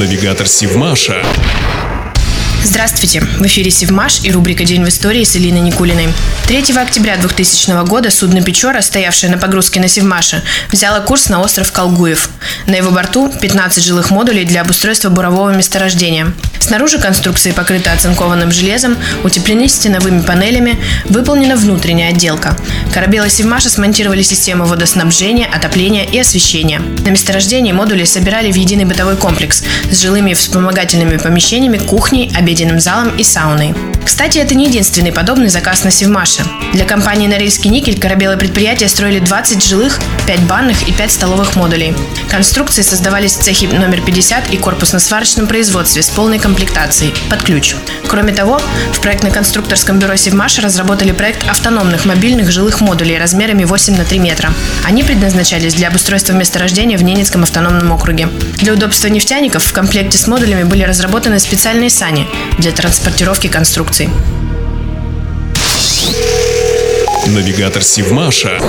Навигатор Сивмаша. Здравствуйте! В эфире Севмаш и рубрика «День в истории» с Элиной Никулиной. 3 октября 2000 года судно «Печора», стоявшее на погрузке на Севмаше, взяло курс на остров Колгуев. На его борту 15 жилых модулей для обустройства бурового месторождения. Снаружи конструкции покрыты оцинкованным железом, утеплены стеновыми панелями, выполнена внутренняя отделка. Корабелы Севмаша смонтировали систему водоснабжения, отопления и освещения. На месторождении модули собирали в единый бытовой комплекс с жилыми и вспомогательными помещениями, кухней, обеденным залом и сауной. Кстати, это не единственный подобный заказ на Севмаше. Для компании «Норильский никель» корабелы предприятия строили 20 жилых, 5 банных и 5 столовых модулей. Конструкции создавались в цехе номер 50 и корпусно-сварочном производстве с полной комплектацией, под ключ. Кроме того, в проектно-конструкторском бюро «Севмаша» разработали проект автономных мобильных жилых модулей размерами 8 на 3 метра. Они предназначались для обустройства месторождения в Ненецком автономном округе. Для удобства нефтяников в комплекте с модулями были разработаны специальные сани для транспортировки конструкций. Навигатор Сивмаша.